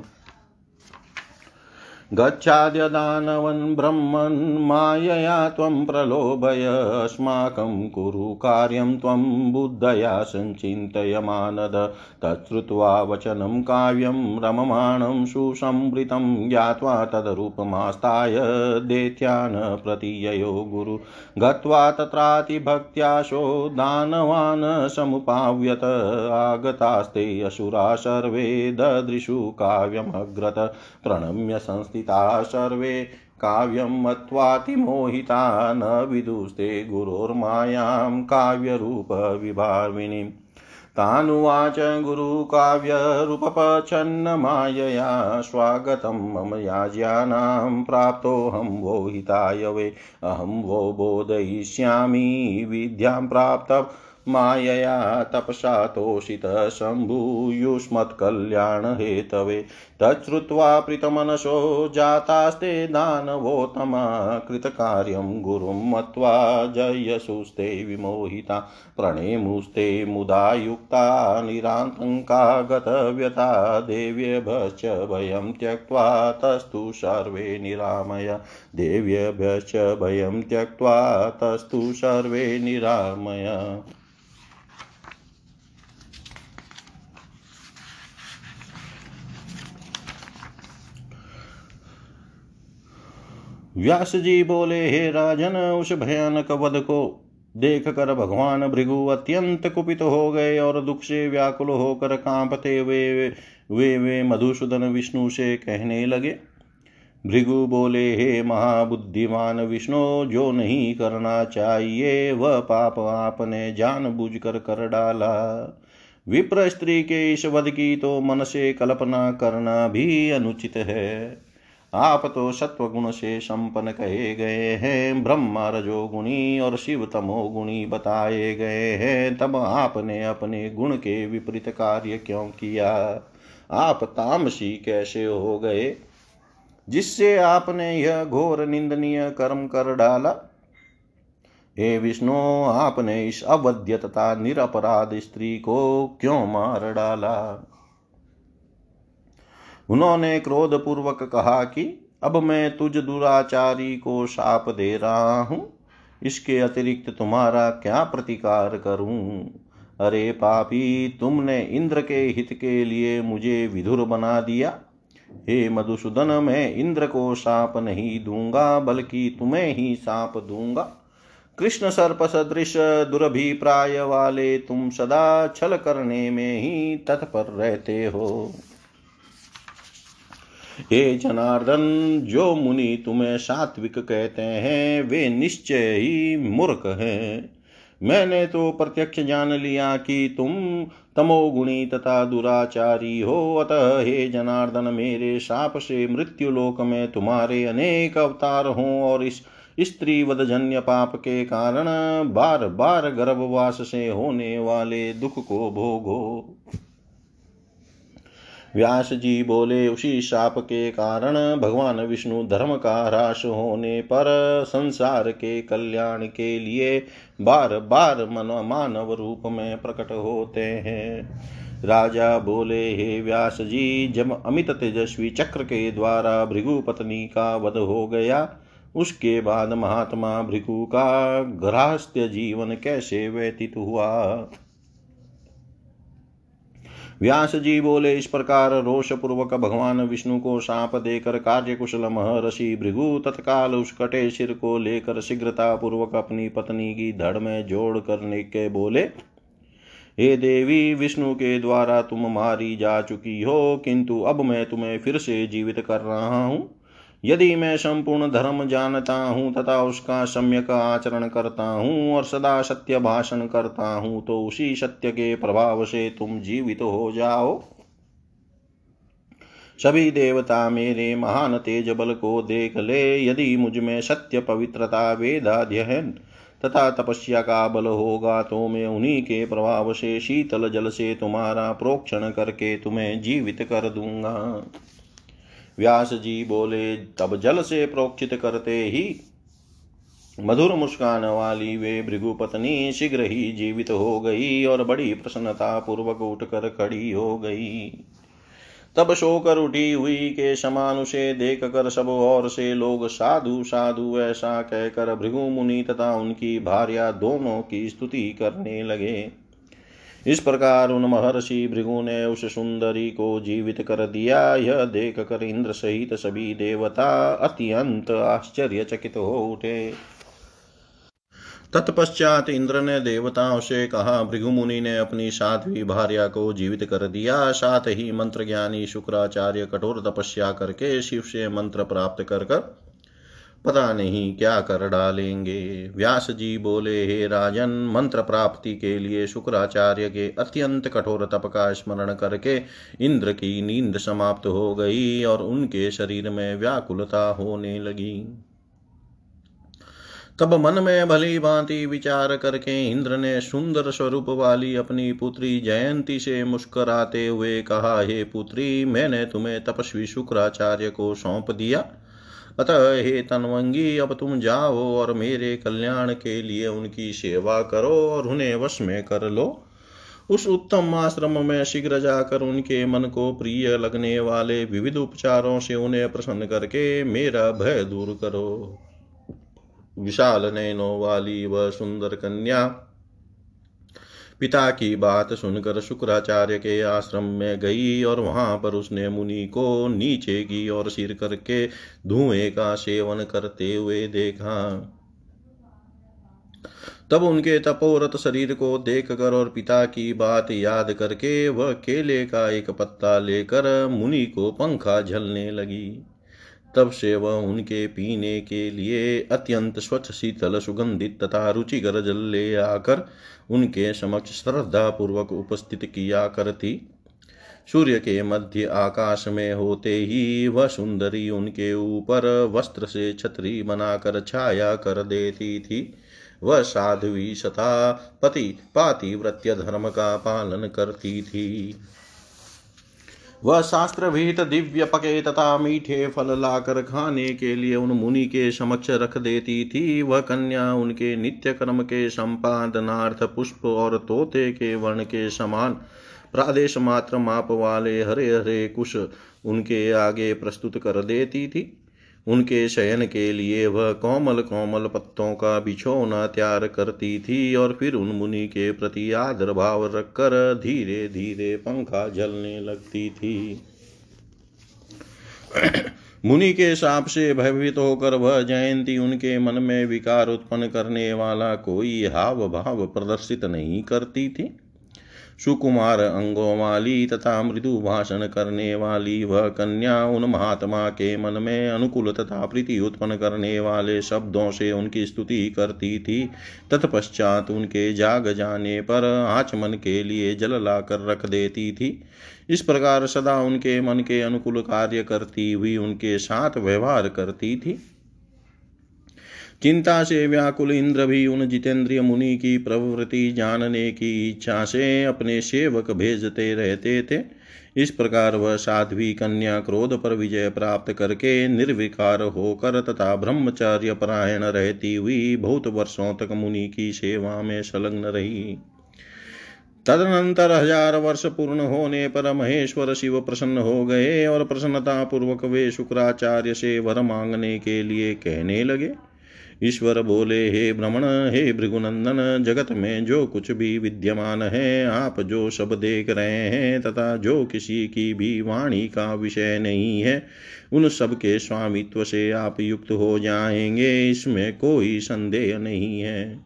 [SPEAKER 1] गच्छाद्यदानवन् ब्रह्मन् मायया त्वं प्रलोभय, अस्माकं कुरु कार्यं त्वं बुद्धया सञ्चिन्तयमानद। तच्छ्रुत्वा वचनं काव्यं रममाणं सुसंवृतं ज्ञात्वा तदरूपमास्ताय दैत्यान् प्रतिययो गुरु। गत्वा तत्रातिभक्त्याशो दानवान् समुपाव्यत, आगतास्ते असुरा सर्वे ददृशु काव्यमग्रत। प्रणम्य संस्थ स्थिता सर्वे काव्यं मत्वातिमोहिता न विदुस्ते गुरोर्मायां काव्यरूपविभाविनीम् तानुवाच गुरुकाव्यरूपपच्छन्नमायया स्वागतं मम याज्यानां प्राप्तोऽहं वो हिताय वे। अहं वो बोधयिष्यामि, विद्यां प्राप्त मायया तपसा तोषितः शम्भूयुष्मत्कल्याणहेतवे तच्छ्रुत्वा प्रीतमनसो जातास्ते दानवोत्तमा कृतकार्यं गुरुं मत्वा जयसुस्ते विमोहिता। प्रणेमुस्ते मुदा युक्ता निरातङ्का गतव्यता। देव्यभश्च भयं त्यक्त्वा तस्तु सर्वे निरामय। देव्यभ्यश्च भयं त्यक्त्वा तस्तु सर्वे निरामय। व्यास जी बोले हे राजन उस भयानक वध को देख कर भगवान भृगु अत्यंत कुपित हो गए और दुख से व्याकुल होकर कांपते हुए वे वे, वे मधुसूदन विष्णु से कहने लगे। भृगु बोले हे महाबुद्धिमान विष्णु जो नहीं करना चाहिए वह पाप आपने जान बुझ कर कर डाला। विप्र स्त्री के इस वध की तो मन से कल्पना करना भी अनुचित है। आप तो सत्व गुण से संपन्न कहे गए हैं, ब्रह्मा रजोगुणी और शिव तमोगुणी बताए गए हैं, तब आपने अपने गुण के विपरीत कार्य क्यों किया? आप तामसी कैसे हो गए? जिससे आपने यह घोर निंदनीय कर्म कर डाला? हे विष्णु, आपने इस अवध्य तथा निरपराध स्त्री को क्यों मार डाला? उन्होंने क्रोध पूर्वक कहा कि अब मैं तुझ दुराचारी को शाप दे रहा हूँ। इसके अतिरिक्त तुम्हारा क्या प्रतिकार करूँ? अरे पापी, तुमने इंद्र के हित के लिए मुझे विधुर बना दिया। हे मधुसूदन, मैं इंद्र को शाप नहीं दूँगा, बल्कि तुम्हें ही शाप दूँगा। कृष्ण सर्प सदृश दुर्भिप्राय वाले तुम सदा छल करने में ही तत्पर रहते हो। हे जनार्दन, जो मुनि तुम्हें सात्विक कहते हैं, वे निश्चय ही मूर्ख हैं। मैंने तो प्रत्यक्ष जान लिया कि तुम तमोगुणी तथा दुराचारी हो। अतः हे जनार्दन, मेरे शाप से मृत्यु लोक में तुम्हारे अनेक अवतार हों और इस स्त्री वधजन्य पाप के कारण बार बार गर्भवास से होने वाले दुख को भोगो। व्यास जी बोले, उसी शाप के कारण भगवान विष्णु धर्म का ह्रास होने पर संसार के कल्याण के लिए बार बार मन मानव रूप में प्रकट होते हैं। राजा बोले, हे व्यास जी, जब अमित तेजस्वी चक्र के द्वारा भृगु पत्नी का वध हो गया, उसके बाद महात्मा भृगु का गृहस्थ्य जीवन कैसे व्यतीत हुआ? व्यास जी बोले, इस प्रकार रोष पूर्वक भगवान विष्णु को सांप देकर कार्य कुशल महर्षि भृगु तत्काल उस कटे सिर को लेकर शीघ्रता पूर्वक अपनी पत्नी की धड़ में जोड़ करने के बोले, हे देवी, विष्णु के द्वारा तुम मारी जा चुकी हो, किंतु अब मैं तुम्हें फिर से जीवित कर रहा हूँ। यदि मैं संपूर्ण धर्म जानता हूँ तथा उसका सम्यक आचरण करता हूँ और सदा सत्य भाषण करता हूँ तो उसी सत्य के प्रभाव से तुम जीवित हो जाओ। सभी देवता मेरे महान तेज बल को देख ले, यदि मुझमें सत्य पवित्रता वेदाध्ययन तथा तपस्या का बल होगा तो मैं उन्हीं के प्रभाव से शीतल जल से तुम्हारा प्रोक्षण करके तुम्हें जीवित कर दूँगा। व्यास जी बोले, तब जल से प्रोक्षित करते ही मधुर मुस्कान वाली वे भृगु पत्नी शीघ्र ही जीवित हो गई और बड़ी प्रसन्नता पूर्वक उठकर खड़ी हो गई। तब शोकर उठी हुई के समान उसे देख कर सब और से लोग, साधु साधु, ऐसा कहकर भृगु मुनि तथा उनकी भार्या दोनों की स्तुति करने लगे। इस प्रकार उन महर्षि भृगु ने उस सुंदरी को जीवित कर दिया। यह देख कर इंद्र सहित सभी देवता अत्यंत आश्चर्यचकित हो उठे। तत्पश्चात इंद्र ने देवताओं से कहा, भृगु मुनि ने अपनी साध्वी भार्या को जीवित कर दिया। साथ ही मंत्र ज्ञानी शुक्राचार्य कठोर तपस्या करके शिव से मंत्र प्राप्त कर कर पता नहीं क्या कर डालेंगे। व्यास जी बोले, हे राजन, मंत्र प्राप्ति के लिए शुक्राचार्य के अत्यंत कठोर तप का स्मरण करके इंद्र की नींद समाप्त हो गई और उनके शरीर में व्याकुलता होने लगी। तब मन में भली भांति विचार करके इंद्र ने सुंदर स्वरूप वाली अपनी पुत्री जयंती से मुस्कराते हुए कहा, हे पुत्री, मैंने तुम्हें तपस्वी शुक्राचार्य को सौंप दिया। अतः हे तनवंगी, अब तुम जाओ और मेरे कल्याण के लिए उनकी सेवा करो और उन्हें वश में कर लो। उस उत्तम आश्रम में शीघ्र जाकर उनके मन को प्रिय लगने वाले विविध उपचारों से उन्हें प्रसन्न करके मेरा भय दूर करो। विशाल नैनो वाली वह सुंदर कन्या पिता की बात सुनकर शुक्राचार्य के आश्रम में गई और वहाँ पर उसने मुनि को नीचे की ओर सिर करके धुएँ का सेवन करते हुए देखा। तब उनके तपोरत शरीर को देख कर और पिता की बात याद करके वह केले का एक पत्ता लेकर मुनि को पंखा झलने लगी। तब से वह उनके पीने के लिए अत्यंत स्वच्छ, शीतल, सुगंधित तथा रुचिकर जल ले आकर उनके समक्ष श्रद्धा पूर्वक उपस्थित किया करती। सूर्य के मध्य आकाश में होते ही वह सुंदरी उनके ऊपर वस्त्र से छतरी बनाकर छाया कर देती थी। वह साध्वी सता पति पातिव्रत्य धर्म का पालन करती थी। वह शास्त्र विहित दिव्य पके तथा मीठे फल लाकर खाने के लिए उन मुनि के समक्ष रख देती थी। वह कन्या उनके नित्य कर्म के संपादनार्थ पुष्प और तोते के वर्ण के समान प्रादेश मात्र माप वाले हरे हरे कुश उनके आगे प्रस्तुत कर देती थी। उनके शयन के लिए वह कोमल कोमल पत्तों का बिछोना तैयार करती थी और फिर उन मुनि के प्रति आदर भाव रखकर धीरे धीरे पंखा जलने लगती थी। मुनि के साप से भयभीत होकर वह जयंती उनके मन में विकार उत्पन्न करने वाला कोई हाव भाव प्रदर्शित नहीं करती थी। सुकुमार अंगों वाली तथा मृदु भाषण करने वाली वह कन्या उन महात्मा के मन में अनुकूल तथा प्रीति उत्पन्न करने वाले शब्दों से उनकी स्तुति करती थी। तत्पश्चात उनके जाग जाने पर आचमन के लिए जल लाकर रख देती थी। इस प्रकार सदा उनके मन के अनुकूल कार्य करती हुई उनके साथ व्यवहार करती थी। चिंता से व्याकुल इंद्र भी उन जितेंद्रिय मुनि की प्रवृत्ति जानने की इच्छा से अपने सेवक भेजते रहते थे। इस प्रकार वह साध्वी कन्या क्रोध पर विजय प्राप्त करके निर्विकार होकर तथा ब्रह्मचार्य परायण रहती हुई बहुत वर्षों तक मुनि की सेवा में संलग्न रही। तदनंतर हज़ार वर्ष पूर्ण होने पर महेश्वर शिव प्रसन्न हो गए और प्रसन्नता पूर्वक वे शुक्राचार्य से वर मांगने के लिए कहने लगे। ईश्वर बोले, हे भ्रमण हे भृगुनंदन, जगत में जो कुछ भी विद्यमान है, आप जो सब देख रहे हैं तथा जो किसी की भी वाणी का विषय नहीं है, उन सब के स्वामित्व से आप युक्त हो जाएँगे, इसमें कोई संदेह नहीं है।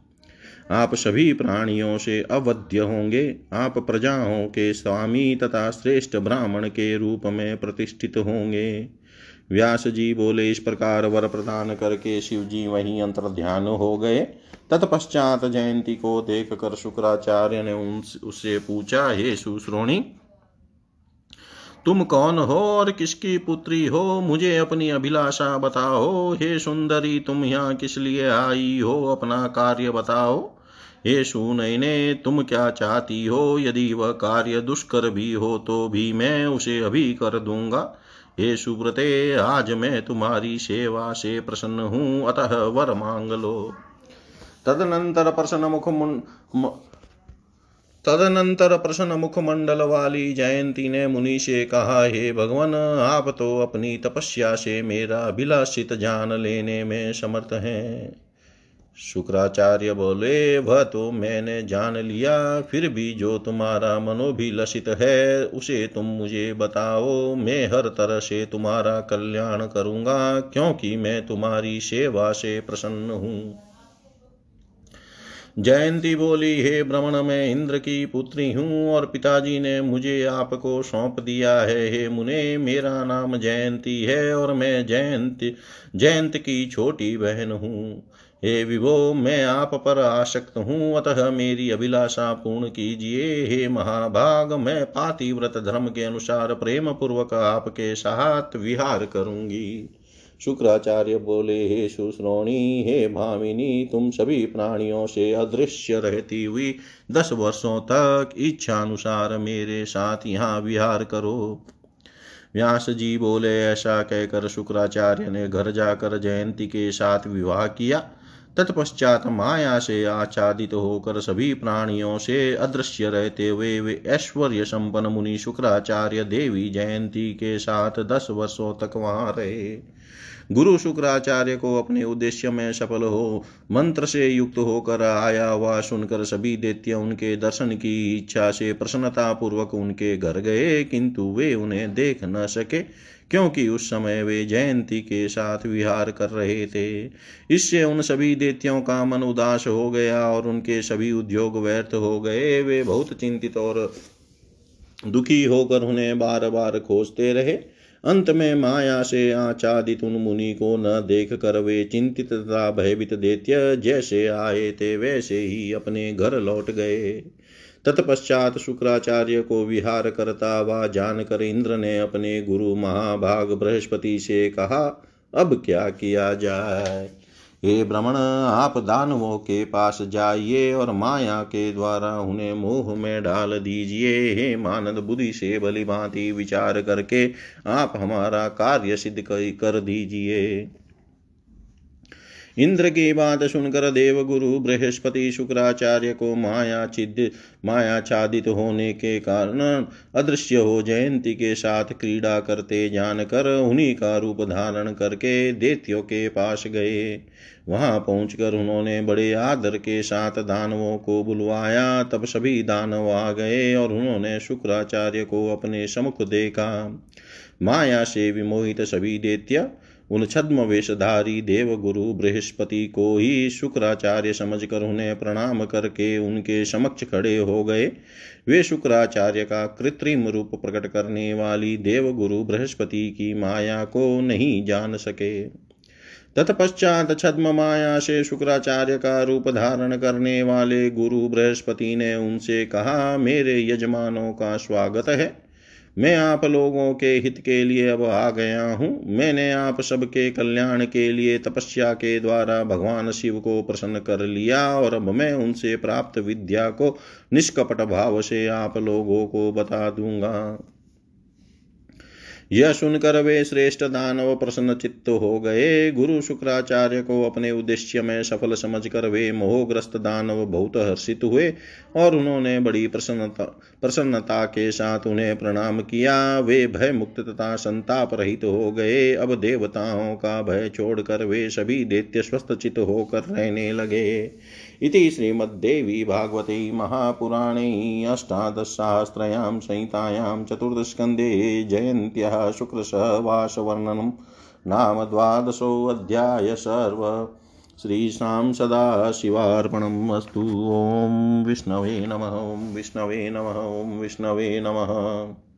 [SPEAKER 1] आप सभी प्राणियों से अवध्य होंगे, आप प्रजाओं के स्वामी तथा श्रेष्ठ ब्राह्मण के रूप में प्रतिष्ठित होंगे। व्यास जी बोले, इस प्रकार वर प्रदान करके शिव जी वहीं अंतर ध्यान हो गए। तत्पश्चात जयंती को देख कर शुक्राचार्य ने उससे पूछा, हे सुश्रोणी, तुम कौन हो और किसकी पुत्री हो? मुझे अपनी अभिलाषा बताओ। हे सुंदरी, तुम यहाँ किस लिए आई हो? अपना कार्य बताओ। हे सुनैने तुम क्या चाहती हो? यदि वह कार्य दुष्कर भी हो तो भी मैं उसे अभी कर दूँगा। हे सुब्रते आज मैं तुम्हारी सेवा से प्रसन्न हूँ। अतः वर मांग लो। तदनंतर प्रसन्न मुख तदनंतर प्रसन्न मुखमंडल वाली जयंती ने मुनि से कहा, हे भगवान, आप तो अपनी तपस्या से मेरा अभिलाषित जान लेने में समर्थ हैं। शुक्राचार्य बोले, वह तो मैंने जान लिया, फिर भी जो तुम्हारा मनोभिलषित है, उसे तुम मुझे बताओ। मैं हर तरह से तुम्हारा कल्याण करूँगा, क्योंकि मैं तुम्हारी सेवा से प्रसन्न हूँ। जयंती बोली, हे भ्रमण मैं इंद्र की पुत्री हूँ, और पिताजी ने मुझे आपको सौंप दिया है। हे मुने, मेरा नाम जयंती है, और मैं जयंत जयंत की छोटी बहन हूँ। हे विभो, मैं आप पर आसक्त हूँ। अतः मेरी अभिलाषा पूर्ण कीजिए। हे महाभाग, मैं पातिव्रत धर्म के अनुसार प्रेम पूर्वक आपके साथ विहार करूँगी। शुक्राचार्य बोले, हे सुश्रोणी, हे भामिनी, तुम सभी प्राणियों से अदृश्य रहती हुई दस वर्षों तक इच्छा अनुसार मेरे साथ यहाँ विहार करो। व्यास जी बोले, ऐसा कहकर शुक्राचार्य ने घर जाकर जयंती के साथ विवाह किया। तत्पश्चात माया से आच्छादित होकर सभी प्राणियों से अदृश्य रहते हुए वे ऐश्वर्य संपन्न मुनि शुक्राचार्य देवी जयंती के साथ दस वर्षों तक वहाँ रहे। गुरु शुक्राचार्य को अपने उद्देश्य में सफल हो, मंत्र से युक्त होकर आया हुआ सुनकर सभी दैत्य उनके दर्शन की इच्छा से प्रसन्नता पूर्वक उनके घर गए, किंतु वे उन्हें देख न सके, क्योंकि उस समय वे जयंती के साथ विहार कर रहे थे। इससे उन सभी देत्यों का मन उदास हो गया और उनके सभी उद्योग व्यर्थ हो गए। वे बहुत चिंतित और दुखी होकर उन्हें बार बार खोजते रहे। अंत में माया से आचादित उन मुनि को न देख कर वे चिंतित तथा भयभीत देत्य जैसे आए थे, वैसे ही अपने घर लौट गए। तत्पश्चात शुक्राचार्य को विहार करता हुआ जानकर इंद्र ने अपने गुरु महाभाग बृहस्पति से कहा, अब क्या किया जाए? हे भ्रमण आप दानवों के पास जाइए और माया के द्वारा उन्हें मोह में डाल दीजिए। हे मानद, बुद्धि से भली भांति विचार करके आप हमारा कार्य सिद्ध कर दीजिए। इंद्र की बात सुनकर देवगुरु बृहस्पति शुक्राचार्य को माया छिद मायाच्छादित होने के कारण अदृश्य हो जयंती के साथ क्रीड़ा करते जानकर उन्हीं का रूप धारण करके देत्यो के पास गए। वहाँ पहुंचकर उन्होंने बड़े आदर के साथ दानवों को बुलवाया। तब सभी दानव आ गए और उन्होंने शुक्राचार्य को अपने समुख देखा। माया से विमोहित सभी दैत्य उन छद्म वेशधारी देव गुरु बृहस्पति को ही शुक्राचार्य समझकर उन्हें प्रणाम करके उनके समक्ष खड़े हो गए। वे शुक्राचार्य का कृत्रिम रूप प्रकट करने वाली देव गुरु बृहस्पति की माया को नहीं जान सके। तत्पश्चात छद्म माया से शुक्राचार्य का रूप धारण करने वाले गुरु बृहस्पति ने उनसे कहा, मेरे यजमानों का स्वागत है। मैं आप लोगों के हित के लिए अब आ गया हूँ। मैंने आप सबके कल्याण के लिए तपस्या के द्वारा भगवान शिव को प्रसन्न कर लिया और अब मैं उनसे प्राप्त विद्या को निष्कपट भाव से आप लोगों को बता दूँगा। यह सुनकर वे श्रेष्ठ दानव प्रसन्न चित्त हो गए। गुरु शुक्राचार्य को अपने उद्देश्य में सफल समझकर वे मोहग्रस्त दानव बहुत हर्षित हुए और उन्होंने बड़ी प्रसन्नता प्रसन्नता के साथ उन्हें प्रणाम किया। वे भय मुक्त तथा संताप रहित हो गए। अब देवताओं का भय छोड़कर वे सभी दैत्य स्वस्थ चित्त होकर रहने लगे। इति श्रीमद्देवी भागवते महापुराणे अष्टादशसहस्रयां संहितायां चतुर्दशस्कन्धे जयन्त्याः शुक्लसहवासवर्णनं नाम द्वादशोऽध्याय सर्व। श्रीशां सदाशिवार्पणम् अस्तु। ॐ विष्णवे नमः। ॐ विष्णवे नमः। ॐ विष्णवे नमः।